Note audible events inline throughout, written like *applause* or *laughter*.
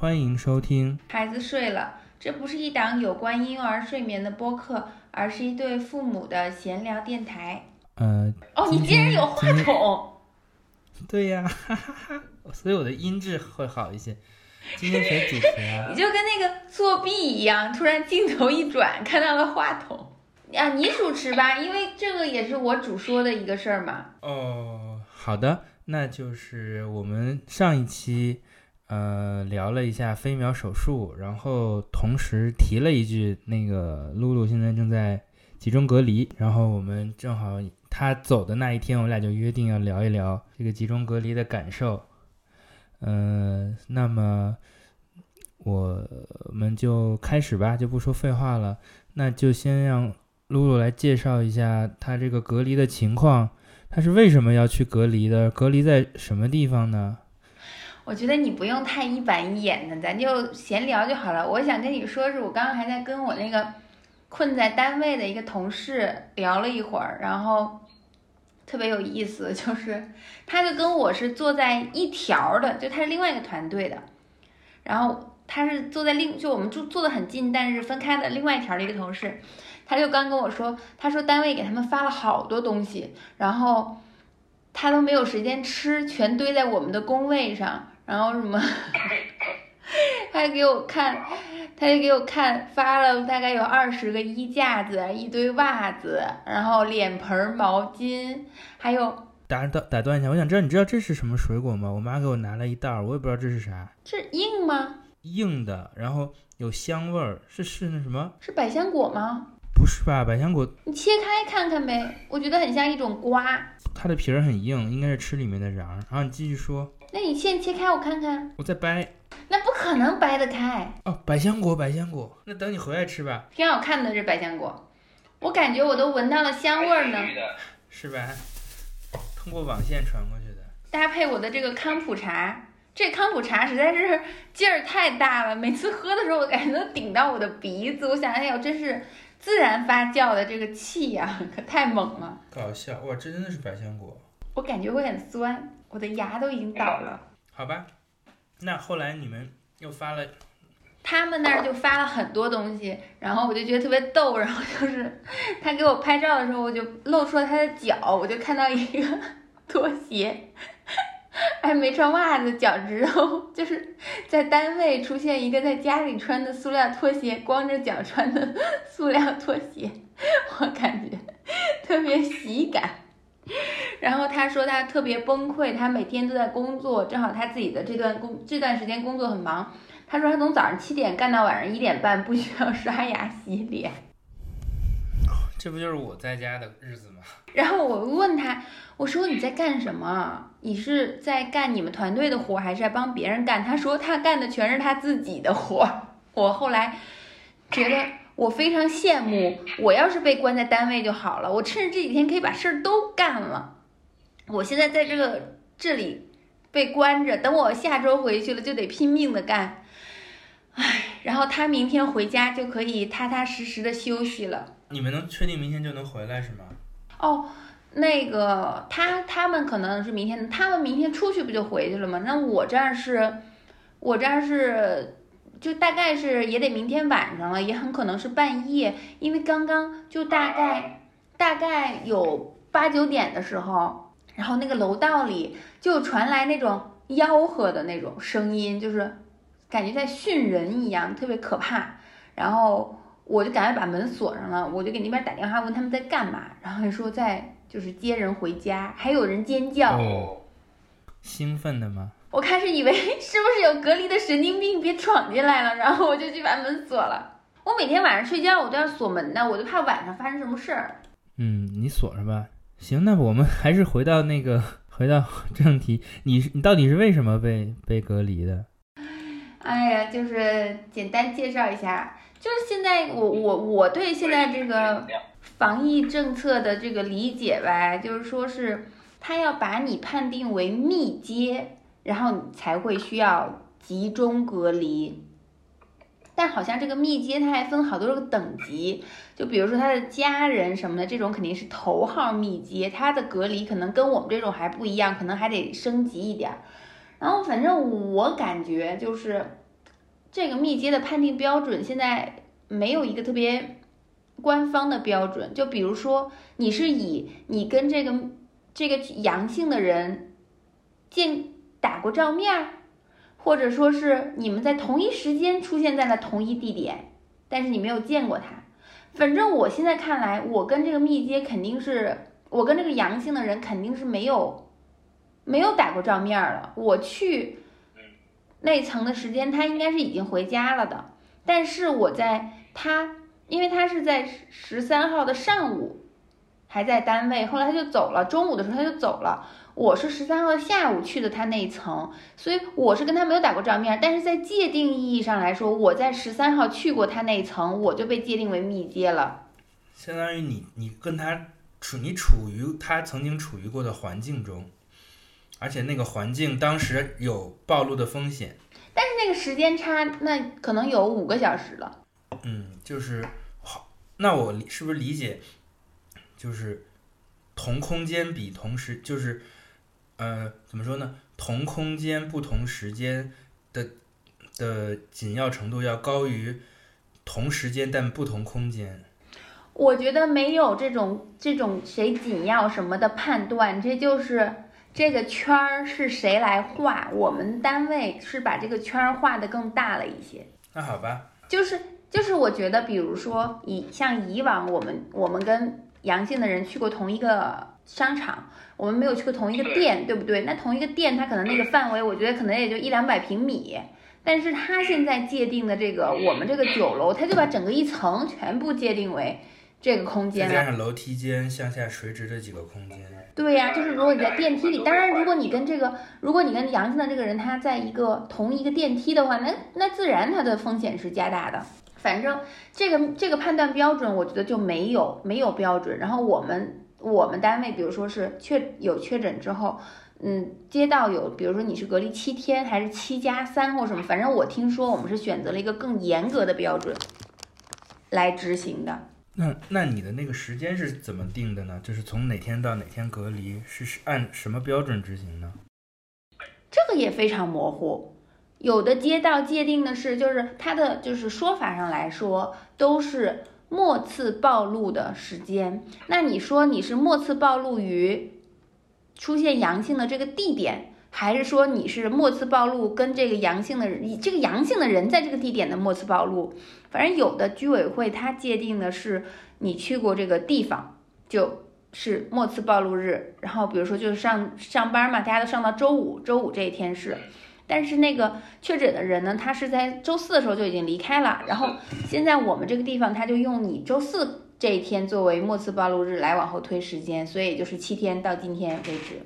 欢迎收听。孩子睡了，这不是一档有关婴幼儿睡眠的播客，而是一对父母的闲聊电台。呃，哦，你竟然有话筒！对呀，哈哈哈，所以我的音质会好一些。今天谁主持啊 *laughs* 你？就跟那个作弊一样，突然镜头一转，看到了话筒。啊，你主持吧，*laughs* 因为这个也是我主说的一个事儿嘛。哦，好的，那就是我们上一期呃聊了一下飞秒手术，然后同时提了一句，那个露露现在正在集中隔离，然后我们正好她走的那一天，我俩就约定要聊一聊这个集中隔离的感受。呃，那么我们就开始吧，就不说废话了，那就先让露露来介绍一下她这个隔离的情况。她是为什么要去隔离的？隔离在什么地方呢？我觉得你不用太一板一眼的，咱就闲聊就好了。我想跟你说，是我刚刚还在跟我那个困在单位的一个同事聊了一会儿，然后特别有意思，就是他就跟我是坐在一条的，就他是另外一个团队的，然后他是坐在另就我们住坐的很近，但是分开的另外一条的一个同事，他就刚跟我说，他说单位给他们发了好多东西，然后他都没有时间吃，全堆在我们的工位上，然后什么，*laughs* 他还给我看，他就给我看发了大概有二十个衣架子，一堆袜子，然后脸盆儿、毛巾，还有打打打断一下，我想知道，你知道这是什么水果吗？我妈给我拿了一袋儿，我也不知道这是啥，这硬吗？硬的，然后有香味儿，是是那什么？是百香果吗？不是吧？百香果你切开看看呗，我觉得很像一种瓜。它的皮儿很硬，应该是吃里面的瓤儿。然后你继续说，那你现切开我看看，我再掰。那不可能掰得开，哦，百香果，百香果，那等你回来吃吧，挺好看的这百香果，我感觉我都闻到了香味儿呢。是吧？通过网线传过去的。搭配我的这个康普茶，这康普茶实在是劲儿太大了，每次喝的时候我感觉都顶到我的鼻子。我想，哎呦，真是自然发酵的这个气呀、可太猛了，搞笑哇，这真的是百香果。我感觉会很酸，我的牙都已经倒了。好吧，那后来你们又发了，他们那儿就发了很多东西，然后我就觉得特别逗，然后就是他给我拍照的时候，我就露出了他的脚，我就看到一个 *laughs* 拖鞋，还没穿袜子，脚趾头就是在单位出现一个在家里穿的塑料拖鞋，光着脚穿的塑料拖鞋，我感觉特别喜感。然后他说他特别崩溃，他每天都在工作，正好他自己的这段工这段时间工作很忙。他说他从早上七点干到晚上一点半，不需要刷牙洗脸。这不就是我在家的日子吗？*laughs* 然后我问他，我说你在干什么？你是在干你们团队的活，还是在帮别人干？他说他干的全是他自己的活。我后来觉得我非常羡慕，我要是被关在单位就好了，我趁着这几天可以把事儿都干了。我现在在这个这里被关着，等我下周回去了就得拼命的干。唉，然后他明天回家就可以踏踏实实的休息了。你们能确定明天就能回来是吗？哦，那个他他们可能是明天，他们明天出去不就回去了吗？那我这儿是，我这儿是，就大概是也得明天晚上了，也很可能是半夜，因为刚刚就大概大概有八九点的时候，然后那个楼道里就传来那种吆喝的那种声音，就是感觉在训人一样，特别可怕。然后我就赶快把门锁上了，我就给那边打电话问他们在干嘛，然后说在就是接人回家，还有人尖叫。哦，兴奋的吗？我开始以为是不是有隔离的神经病别闯进来了，然后我就去把门锁了。我每天晚上睡觉我都要锁门的，我就怕晚上发生什么事儿。嗯，你锁上吧。行，那我们 *laughs* 还是回到那个，回到 *laughs* 正题。你是你到底是为什么被被隔离的？哎呀，就是简单介绍一下，就是现在我我我对现在这个防疫政策的这个理解吧，就是说是他要把你判定为密接，然后你才会需要集中隔离。但好像这个密接它还分好多个等级，就比如说他的家人什么的，这种肯定是头号密接，他的隔离可能跟我们这种还不一样，可能还得升级一点儿。然后反正我感觉就是，这个密接的判定标准现在没有一个特别官方的标准。就比如说，你是以你跟这个这个阳性的人见打过照面儿，或者说是你们在同一时间出现在了同一地点，但是你没有见过他。反正我现在看来，我跟这个密接肯定是，我跟这个阳性的人肯定是没有没有打过照面了。我去那层的时间，他应该是已经回家了的。但是我在他，因为他是在十三号的上午还在单位，后来他就走了，中午的时候他就走了。我是十三号下午去的他那一层，所以我是跟他没有打过照面，但是在界定意义上来说，我在十三号去过他那一层，我就被界定为密接了。相当于你你跟他处你处于他曾经处于过的环境中，而且那个环境当时有暴露的风险。但是那个时间差，那可能有五个小时了。嗯，就是好，那我理是不是理解，就是同空间比同时就是。呃，怎么说呢？同空间不同时间的的紧要程度要高于同时间但不同空间。我觉得没有这种这种谁紧要什么的判断，这就是这个圈儿是谁来画。我们单位是把这个圈儿画的更大了一些。那好吧，就是就是我觉得，比如说以像以往我们我们跟阳性的人去过同一个商场。我们没有去过同一个店，对不对？那同一个店，它可能那个范围，我觉得可能也就一两百平米。但是它现在界定的这个，我们这个酒楼，它就把整个一层全部界定为这个空间了。加上楼梯间向下垂直的几个空间。对呀，就是如果你在电梯里，当然如果你跟这个，如果你跟阳性的这个人他在一个同一个电梯的话，那那自然它的风险是加大的。反正这个这个判断标准，我觉得就没有没有标准。然后我们。我们单位，比如说是确有确诊之后，嗯，街道有，比如说你是隔离七天还是七加三或什么，反正我听说我们是选择了一个更严格的标准来执行的。那那你的那个时间是怎么定的呢？就是从哪天到哪天隔离，是按什么标准执行呢？这个也非常模糊，有的街道界定的是，就是它的就是说法上来说都是。末次暴露的时间，那你说你是末次暴露于出现阳性的这个地点，还是说你是末次暴露跟这个阳性的人，这个阳性的人在这个地点的末次暴露？反正有的居委会它界定的是你去过这个地方就是末次暴露日，然后比如说就是上上班嘛，大家都上到周五，周五这一天是。但是那个确诊的人呢，他是在周四的时候就已经离开了，然后现在我们这个地方他就用你周四这一天作为末次暴露日来往后推时间，所以就是七天到今天为止。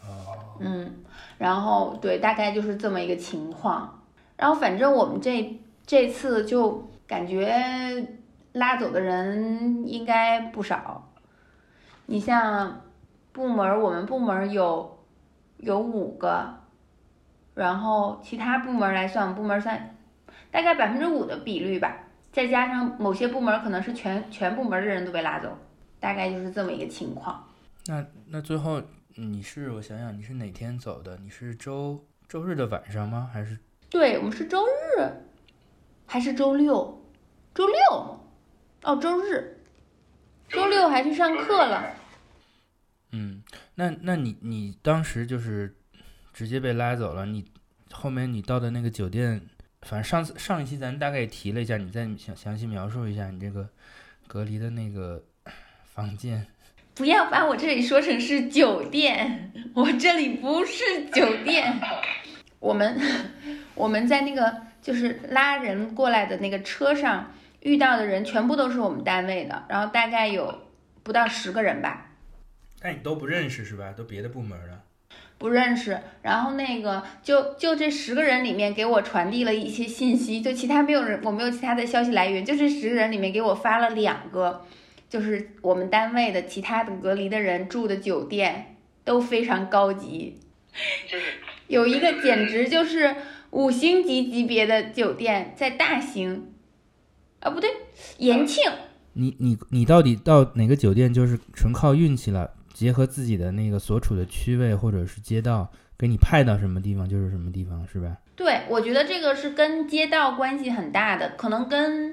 哦，嗯，然后对，大概就是这么一个情况。然后反正我们这这次就感觉拉走的人应该不少。你像部门，我们部门有有五个。然后其他部门来算，部门算大概百分之五的比率吧，再加上某些部门可能是全全部门的人都被拉走，大概就是这么一个情况。那那最后你是我想想，你是哪天走的？你是周周日的晚上吗？还是？对我们是周日，还是周六？周六？哦，周日，周六还去上课了。嗯，那那你你当时就是。直接被拉走了。你后面你到的那个酒店，反正上次上一期咱大概也提了一下，你再详详细描述一下你这个隔离的那个房间。不要把我这里说成是酒店，我这里不是酒店。我们我们在那个就是拉人过来的那个车上遇到的人，全部都是我们单位的，然后大概有不到十个人吧。但你都不认识是吧？都别的部门的。不认识，然后那个就就这十个人里面给我传递了一些信息，就其他没有人，我没有其他的消息来源，就这十个人里面给我发了两个，就是我们单位的其他的隔离的人住的酒店都非常高级，有一个简直就是五星级级别的酒店，在大兴，啊不对，延庆。你你你到底到哪个酒店就是纯靠运气了？结合自己的那个所处的区位或者是街道，给你派到什么地方就是什么地方，是吧？对，我觉得这个是跟街道关系很大的，可能跟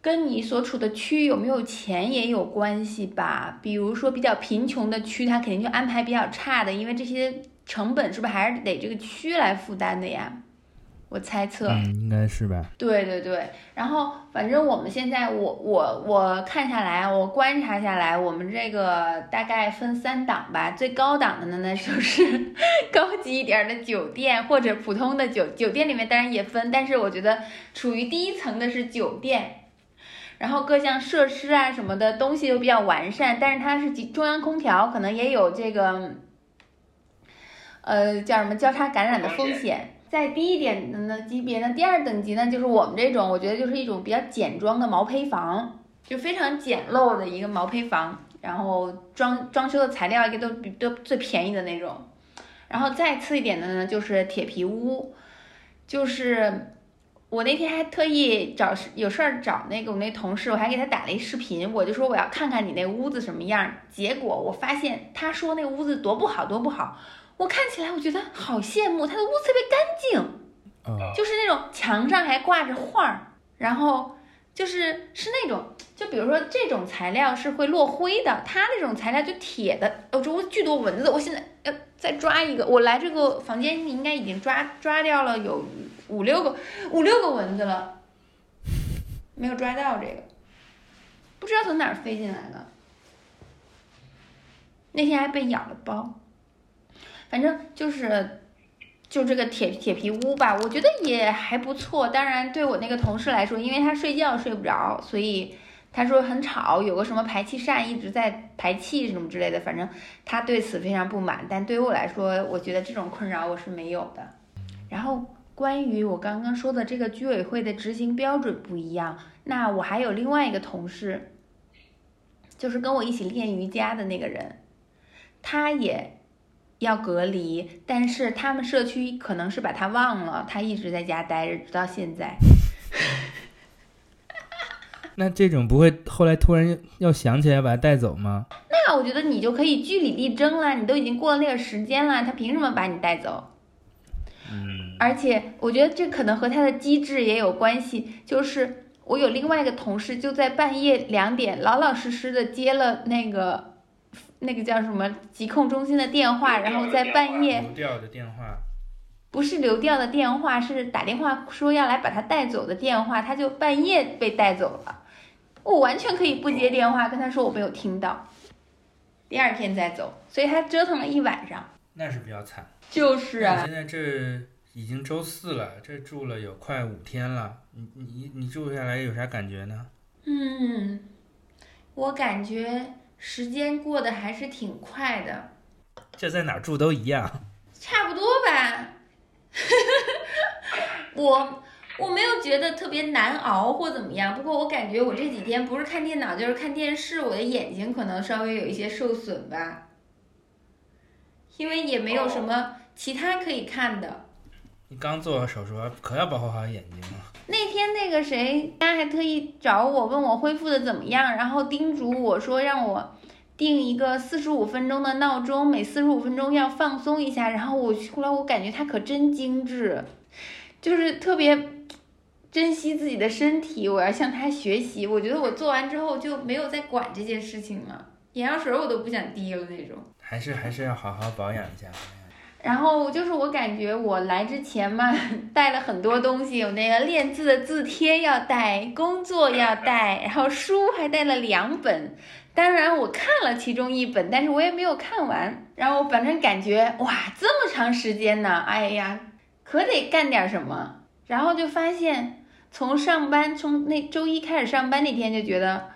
跟你所处的区有没有钱也有关系吧。比如说比较贫穷的区，它肯定就安排比较差的，因为这些成本是不是还是得这个区来负担的呀？我猜测，嗯，应该是吧。对对对，然后反正我们现在，我我我看下来，我观察下来，我们这个大概分三档吧。最高档的呢，那就是 *laughs* 高级一点的酒店或者普通的酒酒店里面当然也分，但是我觉得处于第一层的是酒店，然后各项设施啊什么的东西都比较完善，但是它是中央空调，可能也有这个，呃，叫什么交叉感染的风险。再低一点的呢级别呢，第二等级呢，就是我们这种，我觉得就是一种比较简装的毛坯房，就非常简陋的一个毛坯房，然后装装修的材料也都都最便宜的那种。然后再次一点的呢，就是铁皮屋，就是我那天还特意找有事儿找那个我那同事，我还给他打了一视频，我就说我要看看你那屋子什么样，结果我发现他说那屋子多不好多不好。我看起来，我觉得好羡慕他的屋子特别干净，就是那种墙上还挂着画儿，然后就是是那种，就比如说这种材料是会落灰的，他那种材料就铁的。我，这屋巨多蚊子，我现在要再抓一个。我来这个房间应该已经抓抓掉了有五六个五六个蚊子了，没有抓到这个，不知道从哪儿飞进来的。那天还被咬了包。反正就是，就这个铁铁皮屋吧，我觉得也还不错。当然，对我那个同事来说，因为他睡觉睡不着，所以他说很吵，有个什么排气扇一直在排气什么之类的。反正他对此非常不满。但对于我来说，我觉得这种困扰我是没有的。然后关于我刚刚说的这个居委会的执行标准不一样，那我还有另外一个同事，就是跟我一起练瑜伽的那个人，他也。要隔离，但是他们社区可能是把他忘了，他一直在家待着，直到现在。*laughs* 那这种不会后来突然要想起来把他带走吗？那我觉得你就可以据理力争了，你都已经过了那个时间了，他凭什么把你带走？嗯。而且我觉得这可能和他的机制也有关系，就是我有另外一个同事就在半夜两点老老实实的接了那个。那个叫什么疾控中心的电话，然后在半夜流调的电话，不是流调的电话，是打电话说要来把他带走的电话，他就半夜被带走了。我完全可以不接电话，跟他说我没有听到，第二天再走。所以他折腾了一晚上，那是比较惨。就是啊，现在这已经周四了，这住了有快五天了，你你你住下来有啥感觉呢？嗯，我感觉。时间过得还是挺快的，这在哪儿住都一样，差不多吧。*laughs* 我我没有觉得特别难熬或怎么样，不过我感觉我这几天不是看电脑就是看电视，我的眼睛可能稍微有一些受损吧，因为也没有什么其他可以看的。你刚做完手术，可要保护好眼睛了。那天那个谁，他还特意找我问我恢复的怎么样，然后叮嘱我说让我定一个四十五分钟的闹钟，每四十五分钟要放松一下。然后我后来我感觉他可真精致，就是特别珍惜自己的身体。我要向他学习。我觉得我做完之后就没有再管这件事情了，眼药水我都不想滴了那种。还是还是要好好保养一下。然后就是我感觉我来之前嘛，带了很多东西，有那个练字的字帖要带，工作要带，然后书还带了两本。当然我看了其中一本，但是我也没有看完。然后反正感觉哇，这么长时间呢，哎呀，可得干点什么。然后就发现，从上班从那周一开始上班那天就觉得，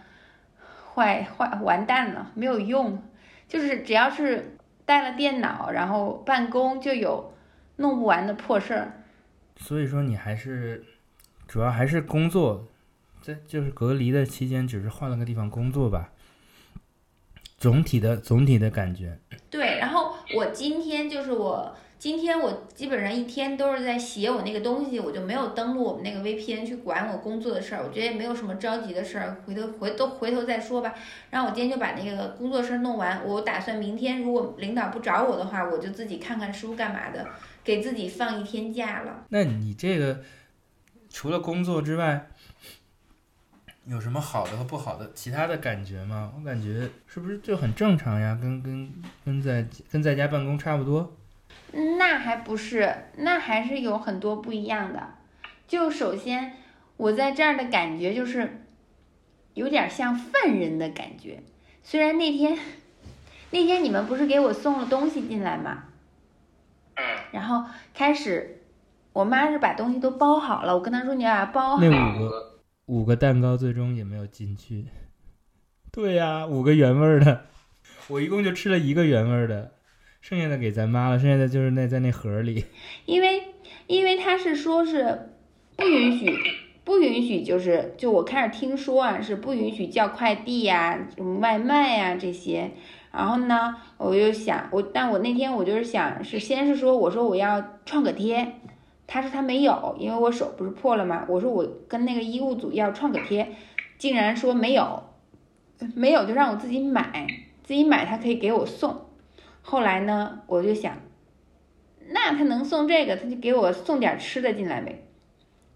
坏坏完蛋了，没有用，就是只要是。带了电脑，然后办公就有弄不完的破事儿。所以说你还是主要还是工作，在就是隔离的期间，只是换了个地方工作吧。总体的总体的感觉。对，然后我今天就是我今天我基本上一天都是在写我那个东西，我就没有登录我们那个 VPN 去管我工作的事儿。我觉得也没有什么着急的事儿，回头回都回头再说吧。然后我今天就把那个工作事儿弄完，我打算明天如果领导不找我的话，我就自己看看书干嘛的，给自己放一天假了。那你这个除了工作之外，有什么好的和不好的其他的感觉吗？我感觉是不是就很正常呀？跟跟跟在跟在家办公差不多。那还不是，那还是有很多不一样的。就首先，我在这儿的感觉就是有点像犯人的感觉。虽然那天那天你们不是给我送了东西进来吗？嗯，然后开始，我妈是把东西都包好了，我跟她说你要把它包好那。五个五个蛋糕最终也没有进去。*laughs* 对呀、五个原味儿的，*laughs* 我一共就吃了一个原味儿的，剩下的给咱妈了，剩下的就是那在那盒里。因为因为他是说是不允许不允许，就是就我开始听说啊，是不允许叫快递呀、什么外卖呀、这些。然后呢，我就想我，但我那天我就是想是先是说我说我要创可贴，他说他没有，因为我手不是破了嘛，我说我跟那个医务组要创可贴，竟然说没有，没有就让我自己买，自己买他可以给我送。后来呢，我就想。那他能送这个，他就给我送点吃的进来呗。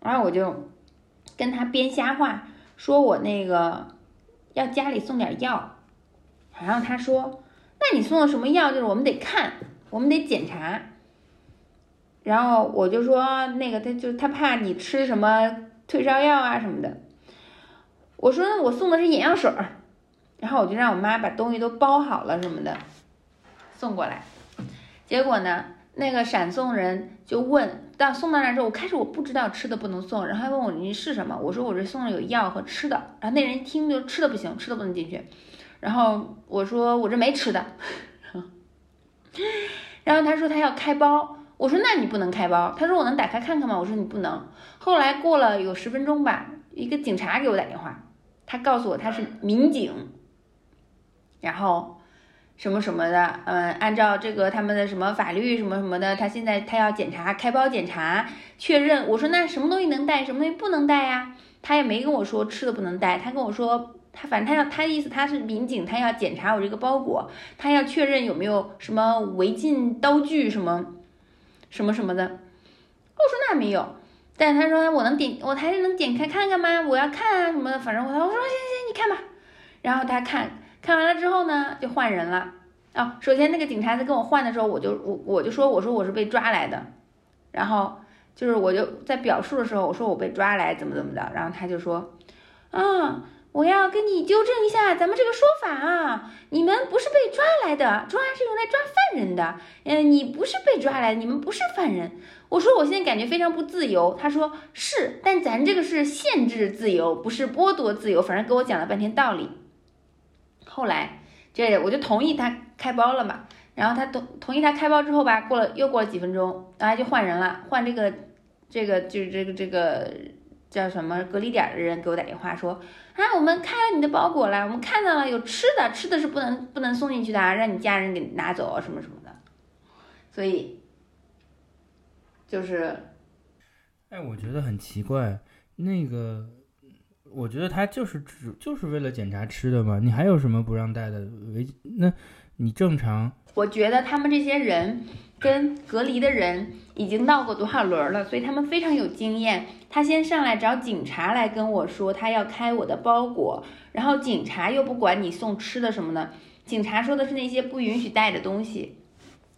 然后我就跟他编瞎话，说我那个要家里送点药。然后他说：“那你送的什么药？就是我们得看，我们得检查。”然后我就说：“那个，他就他怕你吃什么退烧药啊什么的。”我说：“我送的是眼药水儿。”然后我就让我妈把东西都包好了什么的送过来。结果呢？那个闪送人就问到送到那之后，我开始我不知道吃的不能送，然后还问我你是什么，我说我这送了有药和吃的，然后那人一听就吃的不行，吃的不能进去，然后我说我这没吃的，*laughs* 然后他说他要开包，我说那你不能开包，他说我能打开看看吗？我说你不能。后来过了有十分钟吧，一个警察给我打电话，他告诉我他是民警，然后。什么什么的，嗯，按照这个他们的什么法律什么什么的，他现在他要检查开包检查确认。我说那什么东西能带，什么东西不能带呀？他也没跟我说吃的不能带，他跟我说他反正他要他的意思他是民警，他要检查我这个包裹，他要确认有没有什么违禁刀具什么什么什么的。我说那没有，但是他说我能点，我还是能点开看看吗？我要看啊什么的，反正我我说行行你看吧，然后他看。看完了之后呢，就换人了。哦，首先那个警察在跟我换的时候，我就我我就说我说我是被抓来的，然后就是我就在表述的时候，我说我被抓来怎么怎么的，然后他就说，啊，我要跟你纠正一下咱们这个说法啊，你们不是被抓来的，抓是用来抓犯人的，嗯，你不是被抓来的，你们不是犯人。我说我现在感觉非常不自由，他说是，但咱这个是限制自由，不是剥夺自由，反正给我讲了半天道理。后来，这我就同意他开包了嘛。然后他同同意他开包之后吧，过了又过了几分钟，然后就换人了，换这个这个就是这个这个叫什么隔离点的人给我打电话说啊，我们开了你的包裹了，我们看到了有吃的，吃的是不能不能送进去的啊，让你家人给拿走什么什么的。所以就是，哎，我觉得很奇怪，那个，我觉得他就是只就是为了检查吃的嘛，你还有什么不让带的违？那你正常我觉得他们这些人跟隔离的人已经闹过多少轮了，所以他们非常有经验。他先上来找警察来跟我说他要开我的包裹，然后警察又不管你送吃的什么的，警察说的是那些不允许带的东西。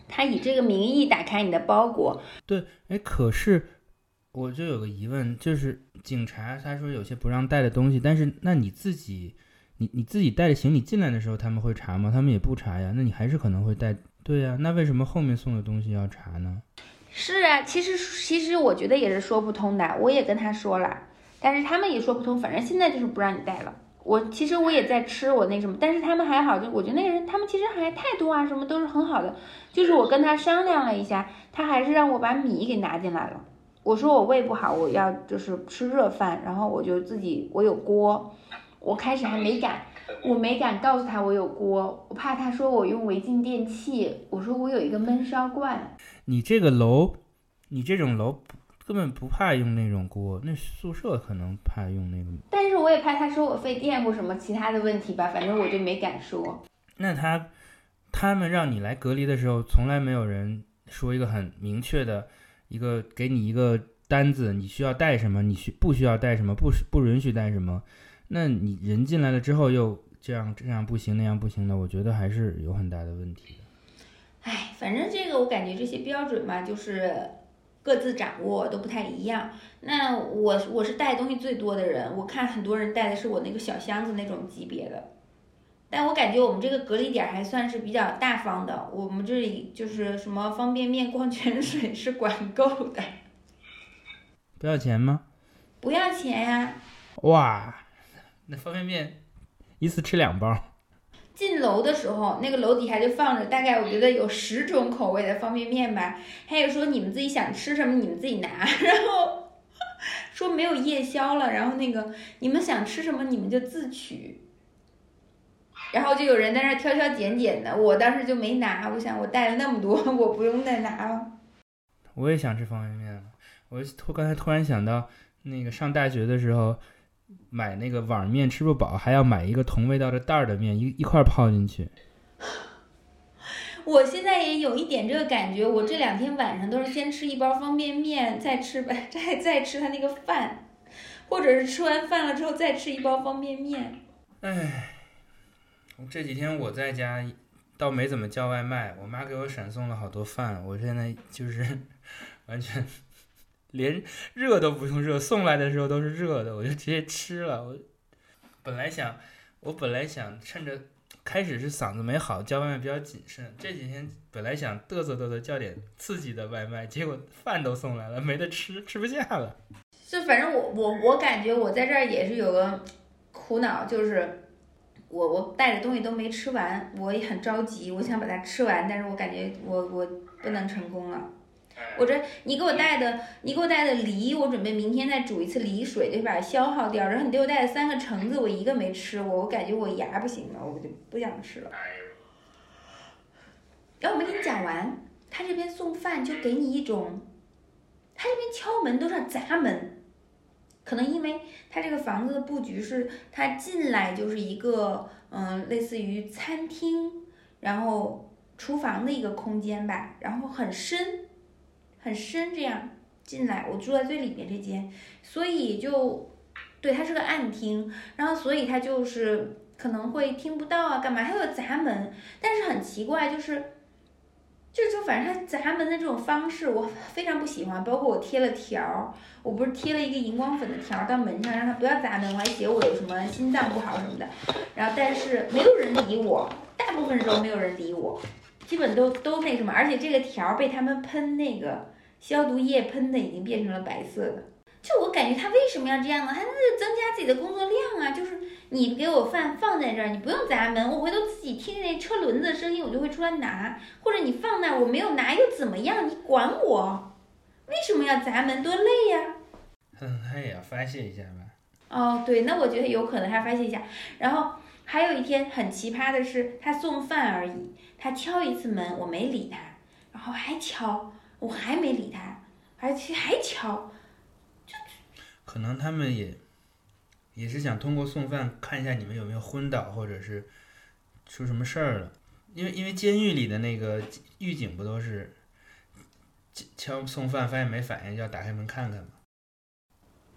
他以这个名义打开你的包裹，对，哎，可是我就有个疑问，就是警察他说有些不让带的东西，但是那你自己，你你自己带着行李进来的时候，他们会查吗？他们也不查呀，那你还是可能会带。对呀，那为什么后面送的东西要查呢？是啊，其实其实我觉得也是说不通的，我也跟他说了，但是他们也说不通，反正现在就是不让你带了。我其实我也在吃我那什么，但是他们还好，就我觉得那个人他们其实还态度啊什么都是很好的，就是我跟他商量了一下，他还是让我把米给拿进来了。我说我胃不好，我要就是吃热饭，然后我就自己我有锅，我开始还没敢，我没敢告诉他我有锅，我怕他说我用违禁电器。我说我有一个焖烧罐。你这个楼，你这种楼根本不怕用那种锅，那宿舍可能怕用那个。但是我也怕他说我费电或什么其他的问题吧，反正我就没敢说。那他他们让你来隔离的时候，从来没有人说一个很明确的一个给你一个单子，你需要带什么，你需不需要带什么，不不允许带什么。那你人进来了之后又。这样这样不行，那样不行的，我觉得还是有很大的问题的。唉，反正这个我感觉这些标准嘛，就是各自掌握都不太一样。那我我是带东西最多的人，我看很多人带的是我那个小箱子那种级别的，但我感觉我们这个隔离点还算是比较大方的。我们这里就是什么方便面、矿泉水是管够的。不要钱吗？不要钱呀。哇，那方便面。一次吃两包。进楼的时候，那个楼底下就放着大概我觉得有十种口味的方便面吧，还有说你们自己想吃什么你们自己拿，*laughs* 然后说没有夜宵了，然后那个你们想吃什么你们就自取，然后就有人在那挑挑拣拣的，我当时就没拿，我想我带了那么多，*laughs* 我不用再拿了。我也想吃方便面了，我突刚才突然想到那个上大学的时候。买那个碗面吃不饱，还要买一个同味道的袋儿的面，一一块泡进去。*laughs* 我现在也有一点这个感觉，我这两天晚上都是先吃一包方便面，再吃 *laughs* 吧，再再吃他那个饭，或者是吃完饭了之后再吃一包方便面。唉，这几天我在家倒没怎么叫外卖，我妈给我闪送了好多饭，我现在就是 *laughs* 完全。连热都不用热，送来的时候都是热的，我就直接吃了。我本来想，我本来想趁着开始是嗓子没好，叫外卖比较谨慎。这几天本来想嘚瑟嘚瑟叫点刺激的外卖，结果饭都送来了，没得吃，吃不下了。就反正我我我感觉我在这儿也是有个苦恼，就是我我带的东西都没吃完，我也很着急，我想把它吃完，但是我感觉我我不能成功了。我这你给我带的，你给我带的梨，我准备明天再煮一次梨水，得把它消耗掉。然后你给我带的三个橙子，我一个没吃，我我感觉我牙不行了，我就不想吃了。然后我没给你讲完，他这边送饭就给你一种，他这边敲门都是砸门，可能因为他这个房子的布局是，他进来就是一个嗯，类似于餐厅，然后厨房的一个空间吧，然后很深。很深，这样进来，我住在最里面这间，所以就，对，它是个暗厅，然后所以它就是可能会听不到啊，干嘛？还有砸门，但是很奇怪，就是，就就，反正他砸门的这种方式我非常不喜欢，包括我贴了条儿，我不是贴了一个荧光粉的条到门上，让他不要砸门，我还写我有什么心脏不好什么的，然后但是没有人理我，大部分时候没有人理我，基本都都那什么，而且这个条儿被他们喷那个。消毒液喷的已经变成了白色的，就我感觉他为什么要这样呢？他那是增加自己的工作量啊！就是你给我饭放在这儿，你不用砸门，我回头自己听见那车轮子的声音，我就会出来拿。或者你放那儿我没有拿又怎么样？你管我？为什么要砸门？多累呀！嗯，他也要发泄一下吧。哦，对，那我觉得有可能他发泄一下。然后还有一天很奇葩的是，他送饭而已，他敲一次门，我没理他，然后还敲。我还没理他，而且还敲，就可能他们也也是想通过送饭看一下你们有没有昏倒，或者是出什么事儿了。因为因为监狱里的那个狱警不都是敲送饭，发现没反应就要打开门看看吗？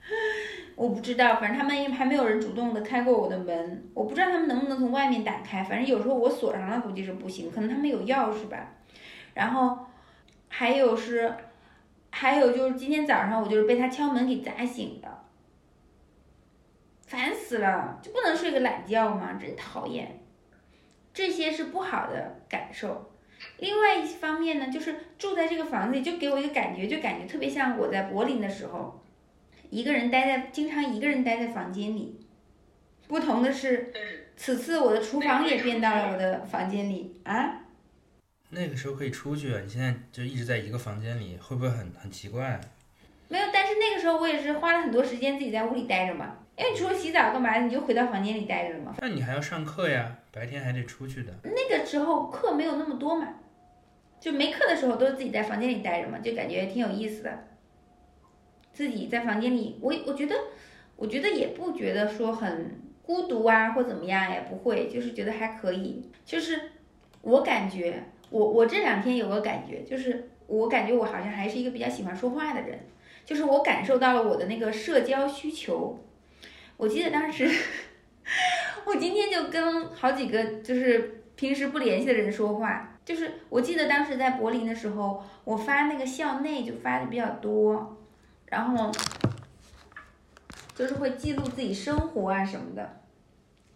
*laughs* 我不知道，反正他们还没有人主动的开过我的门，我不知道他们能不能从外面打开。反正有时候我锁上了，估计是不行，可能他们有钥匙吧。然后。还有是，还有就是今天早上我就是被他敲门给砸醒的，烦死了，就不能睡个懒觉吗？真讨厌，这些是不好的感受。另外一方面呢，就是住在这个房子里，就给我一个感觉，就感觉特别像我在柏林的时候，一个人待在，经常一个人待在房间里。不同的是，此次我的厨房也变到了我的房间里啊。那个时候可以出去啊！你现在就一直在一个房间里，会不会很很奇怪？没有，但是那个时候我也是花了很多时间自己在屋里待着嘛，因为你除了洗澡干嘛，你就回到房间里待着嘛。那你还要上课呀，白天还得出去的。那个时候课没有那么多嘛，就没课的时候都是自己在房间里待着嘛，就感觉挺有意思的。自己在房间里，我我觉得，我觉得也不觉得说很孤独啊或怎么样，也不会，就是觉得还可以。就是我感觉，我我这两天有个感觉，就是我感觉我好像还是一个比较喜欢说话的人，就是我感受到了我的那个社交需求。我记得当时，*laughs* 我今天就跟好几个就是平时不联系的人说话，就是我记得当时在柏林的时候，我发那个校内就发的比较多，然后就是会记录自己生活啊什么的。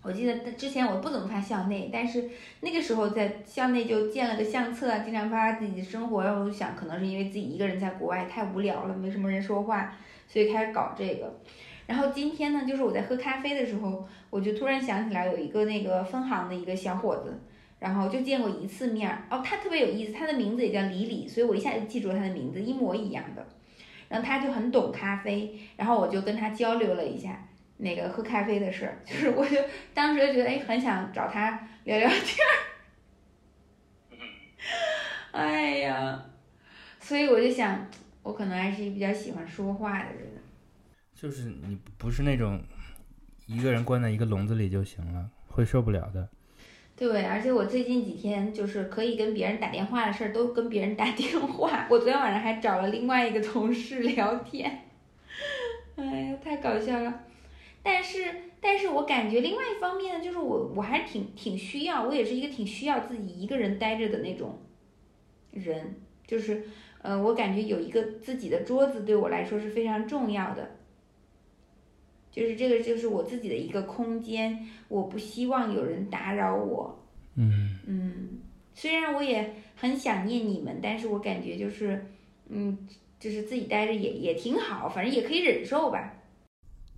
我记得之前我不怎么发校内，但是那个时候在校内就建了个相册，经常发自己的生活。然后我就想，可能是因为自己一个人在国外太无聊了，没什么人说话，所以开始搞这个。然后今天呢，就是我在喝咖啡的时候，我就突然想起来有一个那个分行的一个小伙子，然后就见过一次面儿。哦，他特别有意思，他的名字也叫李李，所以我一下就记住了他的名字，一模一样的。然后他就很懂咖啡，然后我就跟他交流了一下那个喝咖啡的事儿，就是我就当时就觉得哎，很想找他聊聊天儿。哎呀，所以我就想，我可能还是一个比较喜欢说话的人。就是你不是那种一个人关在一个笼子里就行了，会受不了的。对，而且我最近几天就是可以跟别人打电话的事儿都跟别人打电话。我昨天晚上还找了另外一个同事聊天，*laughs* 哎呀，太搞笑了。但是，但是我感觉另外一方面呢，就是我我还挺挺需要，我也是一个挺需要自己一个人待着的那种人。就是，呃，我感觉有一个自己的桌子对我来说是非常重要的。就是这个，就是我自己的一个空间，我不希望有人打扰我。嗯嗯，虽然我也很想念你们，但是我感觉就是，嗯，就是自己待着也也挺好，反正也可以忍受吧。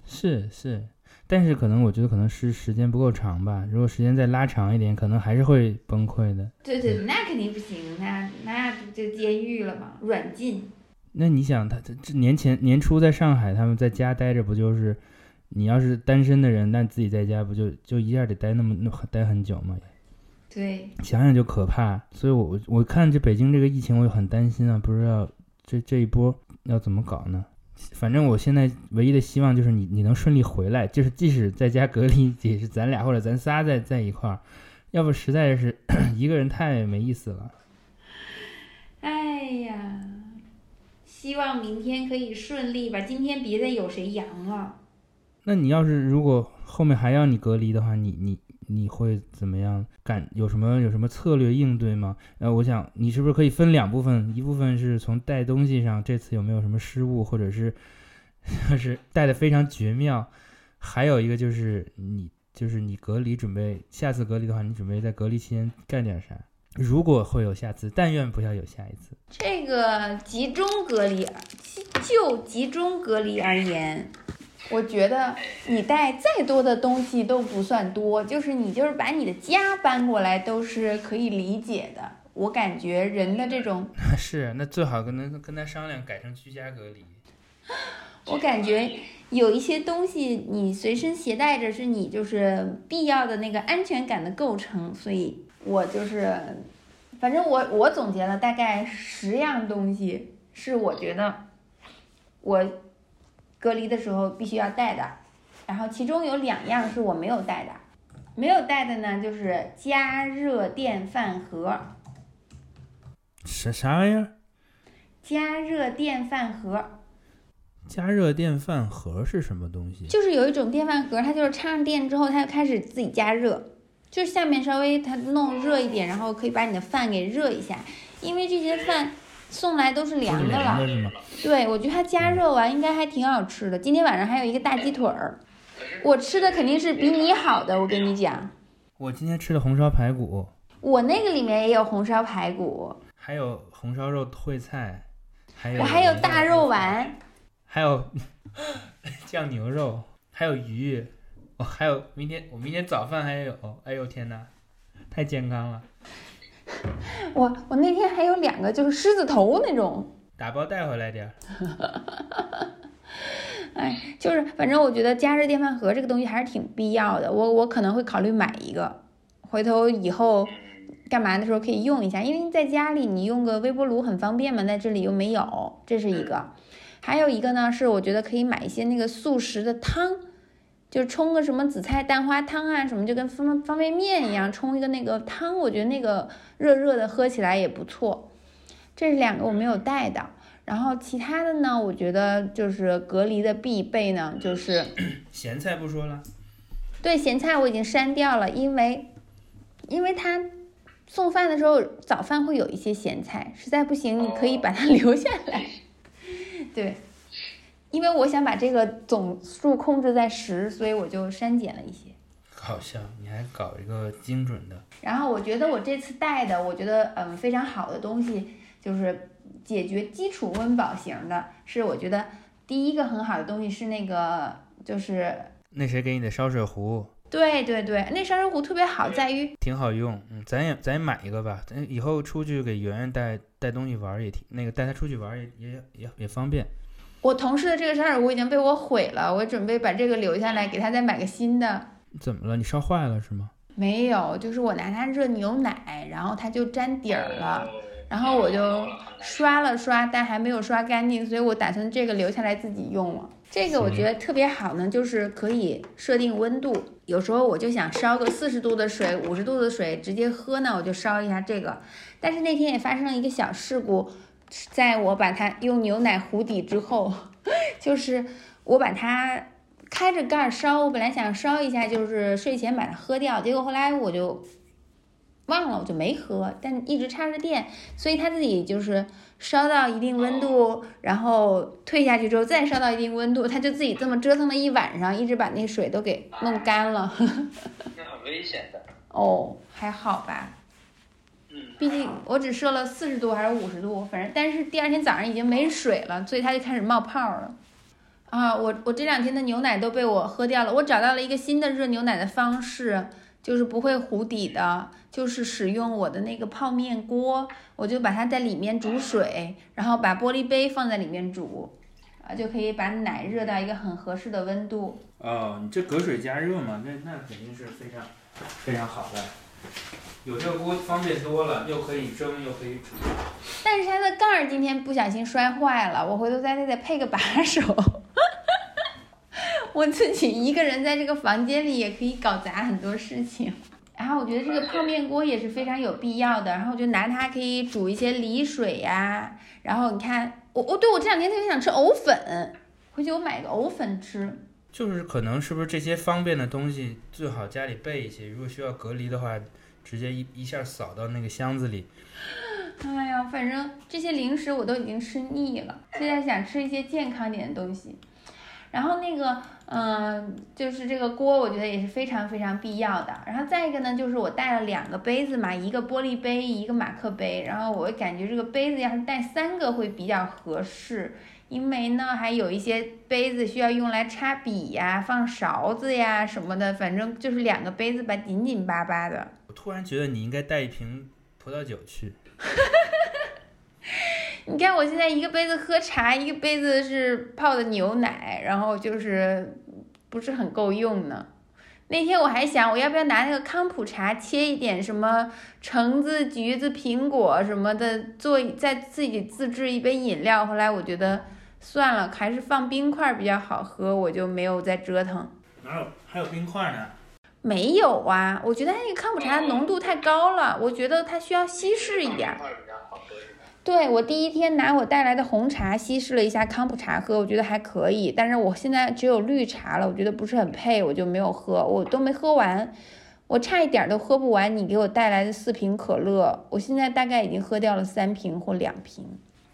是是，但是可能我觉得可能是时间不够长吧，如果时间再拉长一点，可能还是会崩溃的。对对，那肯定不行，那那不就监狱了吗，软禁。那你想，他这这年前年初在上海，他们在家待着，不就是？你要是单身的人，那自己在家不就就一下得待那么那待很久吗？对，想想就可怕。所以，我我我看这北京这个疫情，我也很担心啊，不知道这这一波要怎么搞呢？反正我现在唯一的希望就是你你能顺利回来，就是即使在家隔离，也是咱俩或者咱仨在在一块儿，要不实在是 *clears throat* 一个人太没意思了。哎呀，希望明天可以顺利吧，今天别再有谁阳了。那你要是如果后面还要你隔离的话，你你你会怎么样干？有什么有什么策略应对吗？呃，我想你是不是可以分两部分，一部分是从带东西上这次有没有什么失误，或者是 *laughs* 是带的非常绝妙，还有一个就是你就是你隔离准备下次隔离的话，你准备在隔离期间干点啥？如果会有下次，但愿不要有下一次。这个集中隔离，就集中隔离而言。我觉得你带再多的东西都不算多，就是你就是把你的家搬过来都是可以理解的。我感觉人的这种 *laughs* 是，那最好跟他跟他商量改成居家隔离。*gasps* 我感觉有一些东西你随身携带着是你就是必要的那个安全感的构成，所以我就是，反正我我总结了大概十样东西是我觉得我。隔离的时候必须要带的，然后其中有两样是我没有带的，没有带的呢就是加热电饭盒。啥啥玩意儿？加热电饭盒。加热电饭盒是什么东西？就是有一种电饭盒，它就是插上电之后，它就开始自己加热，就是下面稍微它弄热一点，然后可以把你的饭给热一下，因为这些饭。送来都是凉的了，对我觉得它加热完应该还挺好吃的。今天晚上还有一个大鸡腿儿，我吃的肯定是比你好的，我跟你讲。我今天吃的红烧排骨，我那个里面也有红烧排骨，还有红烧肉烩菜，还有我还有大肉丸，还有 *laughs* 酱牛肉，还有鱼，我还有明天我明天早饭还有，哎呦天哪，太健康了。*laughs* 我我那天还有两个就是狮子头那种，打包带回来点儿。*laughs* 哎，就是反正我觉得加热电饭盒这个东西还是挺必要的，我我可能会考虑买一个，回头以后干嘛的时候可以用一下，因为在家里你用个微波炉很方便嘛，在这里又没有，这是一个。还有一个呢，是我觉得可以买一些那个速食的汤，就冲个什么紫菜蛋花汤啊，什么就跟方方便面一样，冲一个那个汤，我觉得那个热热的喝起来也不错。这是两个我没有带的。然后其他的呢，我觉得就是隔离的必备呢，就是 *coughs* 咸菜不说了，对咸菜我已经删掉了，因为因为它送饭的时候早饭会有一些咸菜，实在不行你可以把它 *laughs* 留下来。对，因为我想把这个总数控制在十，所以我就删减了一些。好笑，你还搞一个精准的。然后我觉得我这次带的，我觉得嗯非常好的东西就是。解决基础温饱型的，是我觉得第一个很好的东西是那个，就是那谁给你的烧水壶？对对对，那烧水壶特别好，在于挺好用。嗯，咱也咱也买一个吧，咱以后出去给圆圆带带东西玩也挺那个，带她出去玩也也也也方便。我同事的这个烧水壶已经被我毁了，我准备把这个留下来，给他再买个新的。怎么了？你烧坏了是吗？没有，就是我拿它热牛奶，然后它就粘底儿了。然后我就刷了刷，但还没有刷干净，所以我打算这个留下来自己用了。这个我觉得特别好呢，就是可以设定温度。有时候我就想烧个四十度的水、五十度的水直接喝呢，我就烧一下这个。但是那天也发生了一个小事故，在我把它用牛奶糊底之后，*laughs* 就是我把它开着盖烧，我本来想烧一下，就是睡前把它喝掉，结果后来我就。忘了我就没喝，但一直插着电，所以它自己就是烧到一定温度，然后退下去之后再烧到一定温度，它就自己这么折腾了一晚上，一直把那水都给弄干了。*laughs* 那很危险的。哦，还好吧。嗯。毕竟我只设了四十度还是五十度，反正但是第二天早上已经没水了，所以它就开始冒泡了。啊，我我这两天的牛奶都被我喝掉了，我找到了一个新的热牛奶的方式。就是不会糊底的，就是使用我的那个泡面锅，我就把它在里面煮水，然后把玻璃杯放在里面煮，啊，就可以把奶热到一个很合适的温度。哦，你这隔水加热嘛，那那肯定是非常非常好的，有这个锅方便多了，又可以蒸又可以煮。但是它的盖儿今天不小心摔坏了，我回头再得配个把手。*laughs* 我自己一个人在这个房间里也可以搞砸很多事情，然后我觉得这个泡面锅也是非常有必要的，然后我就拿它可以煮一些梨水呀，然后你看我我对我这两天特别想吃藕粉，回去我买个藕粉吃。就是可能是不是这些方便的东西最好家里备一些，如果需要隔离的话，直接一一下扫到那个箱子里。*gasps* 哎呀，反正这些零食我都已经吃腻了，现在想吃一些健康点的东西。然后那个，嗯，就是这个锅，我觉得也是非常非常必要的。然后再一个呢，就是我带了两个杯子嘛，一个玻璃杯，一个马克杯。然后我感觉这个杯子要是带三个会比较合适，因为呢还有一些杯子需要用来插笔呀、放勺子呀什么的，反正就是两个杯子吧，紧紧巴巴的。我突然觉得你应该带一瓶葡萄酒去。*laughs* 你看我现在一个杯子喝茶，一个杯子是泡的牛奶，然后就是不是很够用呢。那天我还想我要不要拿那个康普茶切一点什么橙子、橘子、苹果什么的，做再自己自制一杯饮料。后来我觉得算了，还是放冰块比较好喝，我就没有再折腾。哪有还有冰块呢？没有啊，我觉得那个康普茶浓度太高了，我觉得它需要稀释一点。对我第一天拿我带来的红茶稀释了一下康普茶喝，我觉得还可以。但是我现在只有绿茶了，我觉得不是很配，我就没有喝。我都没喝完，我差一点都喝不完你给我带来的四瓶可乐。我现在大概已经喝掉了三瓶或两瓶。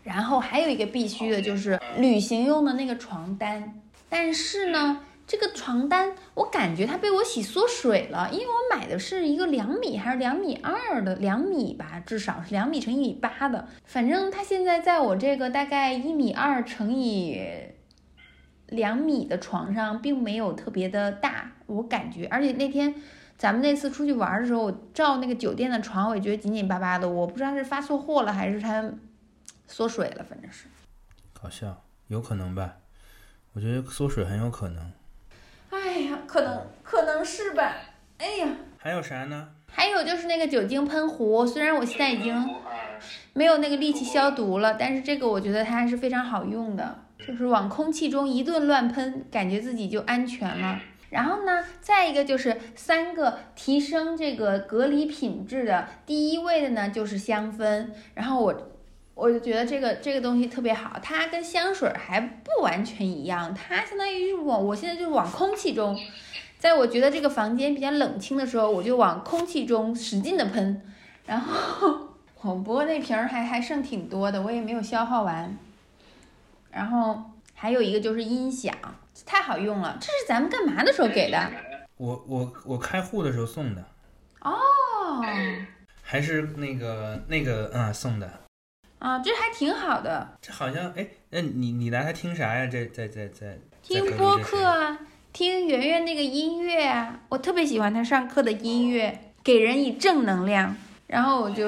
然后还有一个必须的就是旅行用的那个床单，但是呢。这个床单，我感觉它被我洗缩水了，因为我买的是一个两米还是两米二的，两米吧，至少是两米乘一米八的。反正它现在在我这个大概一米二乘以两米的床上，并没有特别的大，我感觉。而且那天咱们那次出去玩的时候，我照那个酒店的床，我也觉得紧紧巴巴的，我不知道是发错货了还是它缩水了，反正是。搞笑，有可能吧？我觉得缩水很有可能。哎呀，可能可能是吧。哎呀，还有啥呢？还有就是那个酒精喷壶，虽然我现在已经啊没有那个力气消毒了，但是这个我觉得它还是非常好用的，就是往空气中一顿乱喷，感觉自己就安全了。然后呢，再一个就是三个提升这个隔离品质的，第一位的呢就是香氛，然后我我就觉得这个这个东西特别好，它跟香水还不完全一样，它相当于是往我现在就是往空气中，在我觉得这个房间比较冷清的时候，我就往空气中使劲的喷，然后我不过那瓶儿还还剩挺多的，我也没有消耗完。然后还有一个就是音响，太好用了，这是咱们干嘛的时候给的？我我我开户的时候送的，哦，还是那个那个嗯送的。啊，这还挺好的，这好像哎，那你你拿它听啥呀？这在在在听播客啊，听圆圆那个音乐啊，我特别喜欢他上课的音乐，给人以正能量。然后我就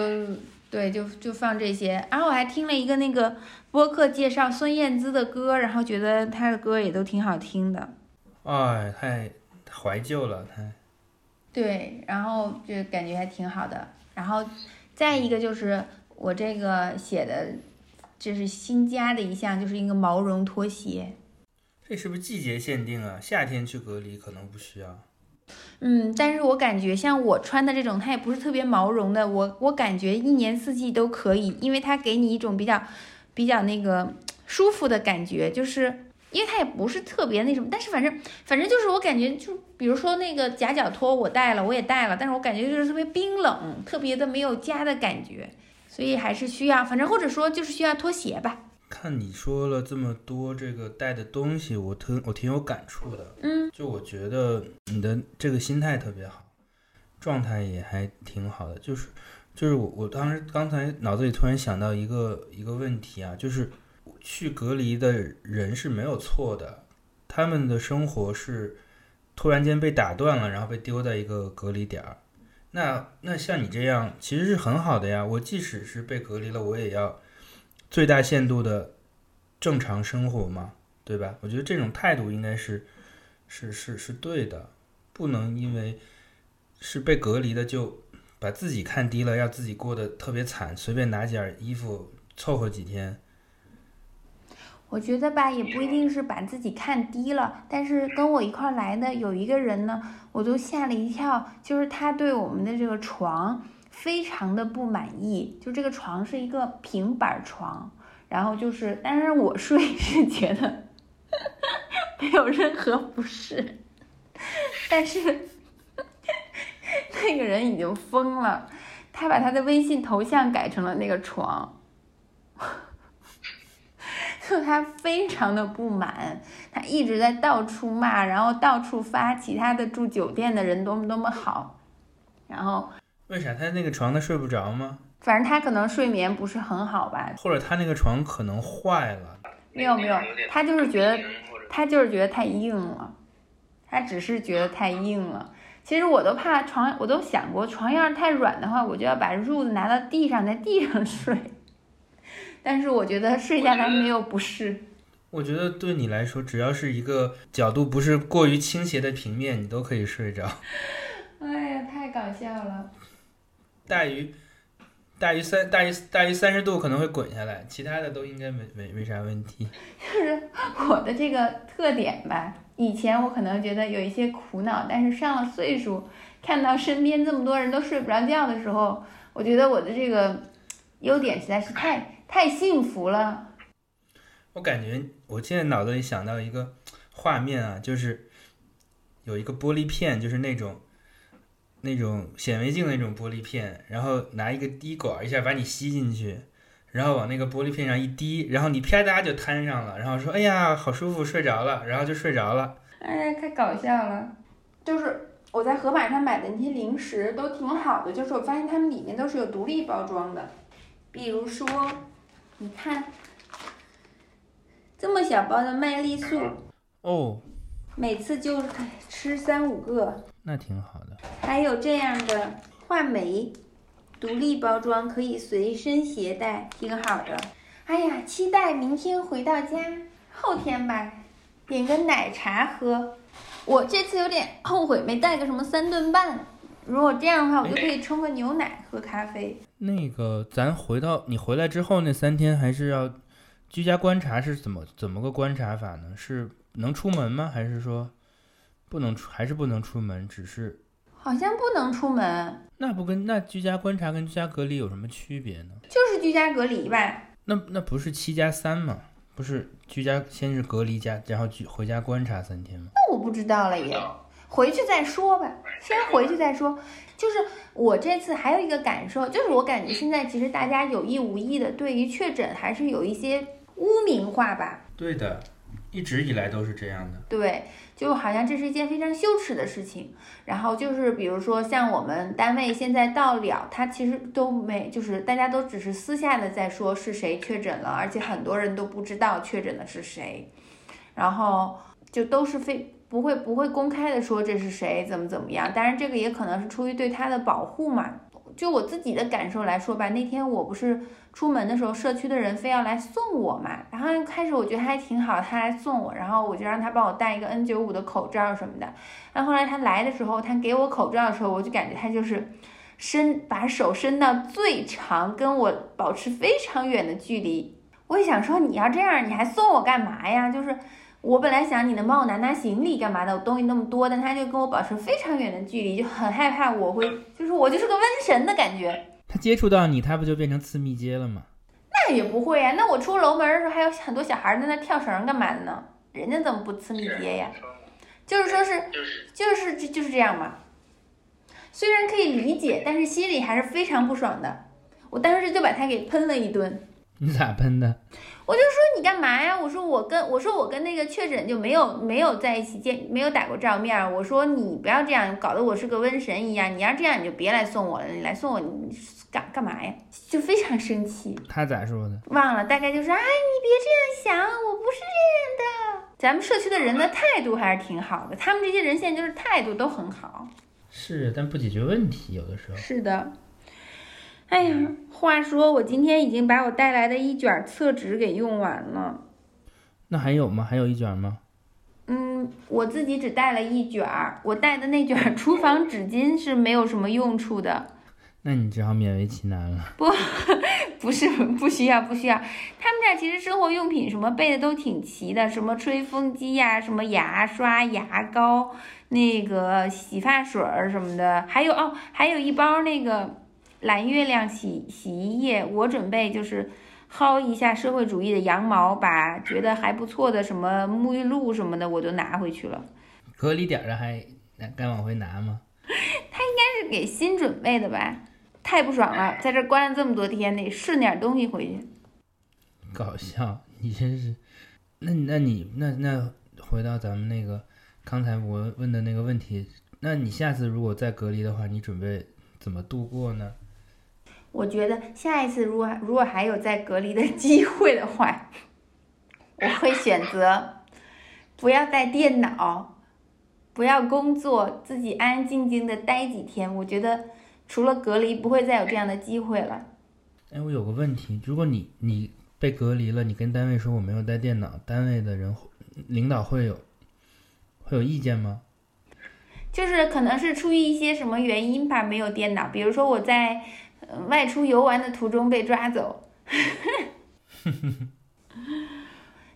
对，就就放这些。然后我还听了一个那个播客介绍孙燕姿的歌，然后觉得她的歌也都挺好听的。哎，太怀旧了，太。对，然后就感觉还挺好的。然后再一个就是我这个写的，这是新加的一项，就是一个毛绒拖鞋。这是不是季节限定啊？夏天去隔离可能不需要。嗯，但是我感觉像我穿的这种，它也不是特别毛绒的，我我感觉一年四季都可以，因为它给你一种比较比较那个舒服的感觉，就是因为它也不是特别那什么，但是反正反正就是我感觉就比如说那个夹脚拖我带了，我也带了，但是我感觉就是特别冰冷，特别的没有家的感觉，所以还是需要，反正或者说就是需要拖鞋吧。看你说了这么多这个带的东西，我特我挺有感触的。嗯，就我觉得你的这个心态特别好，状态也还挺好的。就是就是我我当时刚才脑子里突然想到一个一个问题啊，就是去隔离的人是没有错的，他们的生活是突然间被打断了，然后被丢在一个隔离点儿。那那像你这样其实是很好的呀。我即使是被隔离了，我也要最大限度的正常生活嘛，对吧？我觉得这种态度应该是是是是对的，不能因为是被隔离的就把自己看低了，要自己过得特别惨，随便拿件衣服凑合几天。我觉得吧，也不一定是把自己看低了，但是跟我一块来的有一个人呢，我都吓了一跳，就是他对我们的这个床非常的不满意，就这个床是一个平板床，然后就是，但是我睡 *laughs* 是觉得没有任何不适，但是那个人已经疯了，他把他的微信头像改成了那个床。就他非常的不满，他一直在到处骂，然后到处发其他的住酒店的人多么多么好，然后为啥他那个床他睡不着吗？反正他可能睡眠不是很好吧，或者他那个床可能坏了？没有没有他就是觉得他就是觉得太硬了，他只是觉得太硬了。其实我都怕床，我都想过床要是太软的话，我就要把褥子拿到地上，在地上睡。但是我觉得睡下来没有不适。我觉得对你来说，只要是一个角度不是过于倾斜的平面，你都可以睡着。哎呀，太搞笑了。大于大于三大于大于三十度可能会滚下来，其他的都应该没没没啥问题。就是我的这个特点吧。以前我可能觉得有一些苦恼，但是上了岁数，看到身边这么多人都睡不着觉的时候，我觉得我的这个优点实在是太太幸福了。我感觉我现在脑子里想到一个画面啊，就是有一个玻璃片，就是那种那种显微镜那种玻璃片，然后拿一个滴管一下把你吸进去，然后往那个玻璃片上一滴，然后你啪嗒就摊上了，然后说哎呀好舒服，睡着了，然后就睡着了。哎呀，太搞笑了！就是我在盒马上买的那些零食都挺好的，就是我发现它们里面都是有独立包装的，比如说，你看这么小包的麦丽素，哦，每次就吃三五个。那挺好的。还有这样的话梅，独立包装可以随身携带，挺好的。哎呀，期待明天回到家，后天吧，点个奶茶喝。我这次有点后悔没带个什么三顿半，如果这样的话，我就可以冲个牛奶喝咖啡。那个，咱回到你回来之后那三天，还是要居家观察，是怎么怎么个观察法呢？是能出门吗？还是说不能出？还是不能出门？只是好像不能出门，那不跟那居家观察跟居家隔离有什么区别呢？就是居家隔离吧。那那不是七加三吗？不是居家先是隔离加，然后居回家观察三天吗？那我不知道了耶，回去再说吧，先回去再说。就是我这次还有一个感受，就是我感觉现在其实大家有意无意的对于确诊还是有一些污名化吧。对的，一直以来都是这样的。对，就好像这是一件非常羞耻的事情。然后就是比如说像我们单位现在到了，他其实都没，就是大家都只是私下的在说是谁确诊了，而且很多人都不知道确诊的是谁，然后就都是非不会不会公开的说这是谁怎么怎么样。当然这个也可能是出于对他的保护嘛。就我自己的感受来说吧，那天我不是出门的时候，社区的人非要来送我嘛，然后开始我觉得还挺好，他来送我，然后我就让他帮我戴一个 N95 的口罩什么的。然后来他来的时候，他给我口罩的时候，我就感觉他就是伸把手伸到最长，跟我保持非常远的距离。我也想说，你要这样，你还送我干嘛呀？就是我本来想你能帮我拿拿行李干嘛的，我东西那么多，但他就跟我保持非常远的距离，就很害怕我会，就是我就是个瘟神的感觉。他接触到你，他不就变成次密接了吗？那也不会呀，那我出楼门的时候还有很多小孩在那跳绳干嘛的呢？人家怎么不次密接呀？就是说是就是就就是这样嘛。虽然可以理解，但是心里还是非常不爽的。我当时就把他给喷了一顿。你咋喷的？我就说你干嘛呀？我说我跟我说我跟那个确诊就没有没有在一起见，没有打过照面。我说你不要这样，搞得我是个瘟神一样。你要这样你就别来送我了，你来送我你干干嘛呀？就非常生气。他咋说的？忘了，大概就是哎，你别这样想，我不是这样的。咱们社区的人的态度还是挺好的，他们这些人现在就是态度都很好。是，但不解决问题，有的时候。是的。哎呀，话说我今天已经把我带来的一卷厕纸给用完了。那还有吗？还有一卷吗？嗯，我自己只带了一卷儿，我带的那卷厨房纸巾是没有什么用处的。那你只好勉为其难了。不，不是不需要不需要。他们这儿其实生活用品什么备的都挺齐的，什么吹风机呀，什么牙刷、牙膏，那个洗发水儿什么的，还有哦，还有一包那个。蓝月亮洗洗衣液，我准备就是薅一下社会主义的羊毛，把觉得还不错的什么沐浴露什么的，我都拿回去了。隔离点儿了还敢往回拿吗？*laughs* 他应该是给新准备的吧？太不爽了，在这关了这么多天，得顺点东西回去。搞笑，你真是。那那你那那回到咱们那个刚才我问的那个问题，那你下次如果再隔离的话，你准备怎么度过呢？我觉得下一次如果如果还有再隔离的 *laughs* 机会的话，我会选择不要带电脑，不要工作，自己安安静静的待几天。我觉得除了隔离，不会再有这样的机会了。哎，我有个问题，如果你你被隔离了，你跟单位说我没有带电脑，单位的人领导会有会有意见吗？就是可能是出于一些什么原因吧，没有电脑，比如说我在。外出游玩的途中被抓走。*laughs*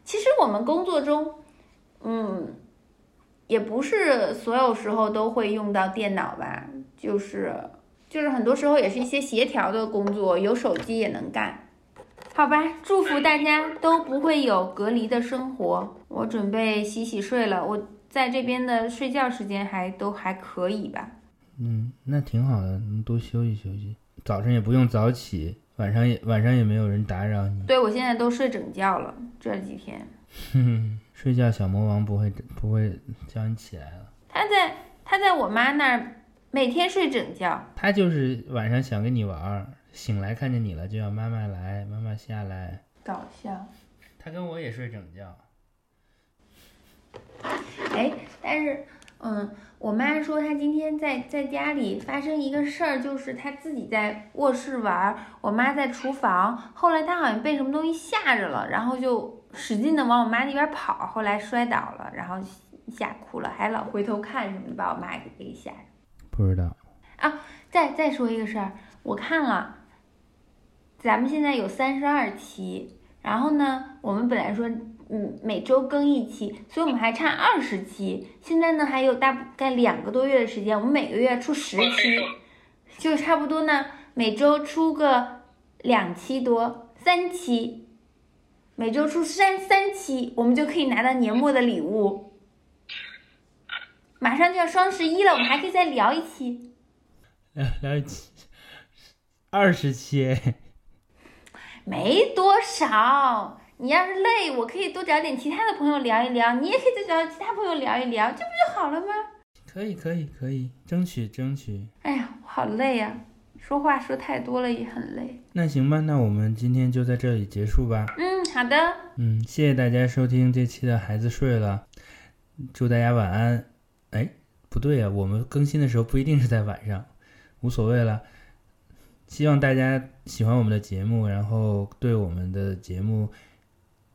其实我们工作中，嗯，也不是所有时候都会用到电脑吧，就是就是很多时候也是一些协调的工作，有手机也能干。好吧，祝福大家都不会有隔离的生活。我准备洗洗睡了，我在这边的睡觉时间还都还可以吧。嗯，那挺好的，能多休息休息。早上也不用早起，晚上也晚上也没有人打扰你。对，我现在都睡整觉了，这几天。*laughs* 睡觉小魔王不会不会叫你起来了。他在他在我妈那儿每天睡整觉。他就是晚上想跟你玩，醒来看见你了就要妈妈来，妈妈下来。搞笑。他跟我也睡整觉。哎，但是。嗯，我妈说她今天在在家里发生一个事儿，就是她自己在卧室玩儿，我妈在厨房。后来她好像被什么东西吓着了，然后就使劲的往我妈那边跑，后来摔倒了，然后吓哭了，还老回头看什么的，把我妈给给吓着。不知道啊。再再说一个事儿，我看了，咱们现在有三十二期，然后呢，我们本来说嗯每周更一期，所以我们还差二十期，现在呢还有大概两个多月的时间，我们每个月出十期，就差不多呢每周出个两期多，三期，每周出三三期，我们就可以拿到年末的礼物。马上就要双十一了，我们还可以再聊一期。聊 *laughs* 聊一期，二十期，*laughs* 没多少。你要是累，我可以多找点其他的朋友聊一聊，你也可以再找其他朋友聊一聊，这不就好了吗？可以可以可以，争取争取。哎呀，我好累呀、说话说太多了也很累。那行吧，那我们今天就在这里结束吧。嗯，好的，嗯，谢谢大家收听这期的孩子睡了，祝大家晚安。哎，不对呀、我们更新的时候不一定是在晚上，无所谓了。希望大家喜欢我们的节目，然后对我们的节目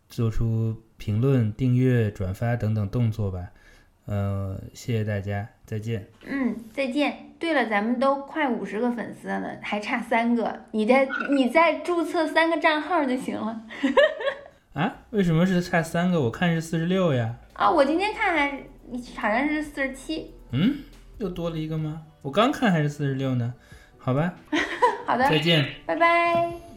做出评论、订阅、转发等等动作吧。呃，谢谢大家，再见。嗯，再见。对了，咱们都快五十个粉丝了呢，还差三个，你再你再注册三个账号就行了。*laughs* 啊？为什么是差三个？我看是四十六呀。啊、我今天看还好像是四十七。嗯，又多了一个吗？我刚看还是四十六呢。好吧，*laughs* 好的，再见。拜拜。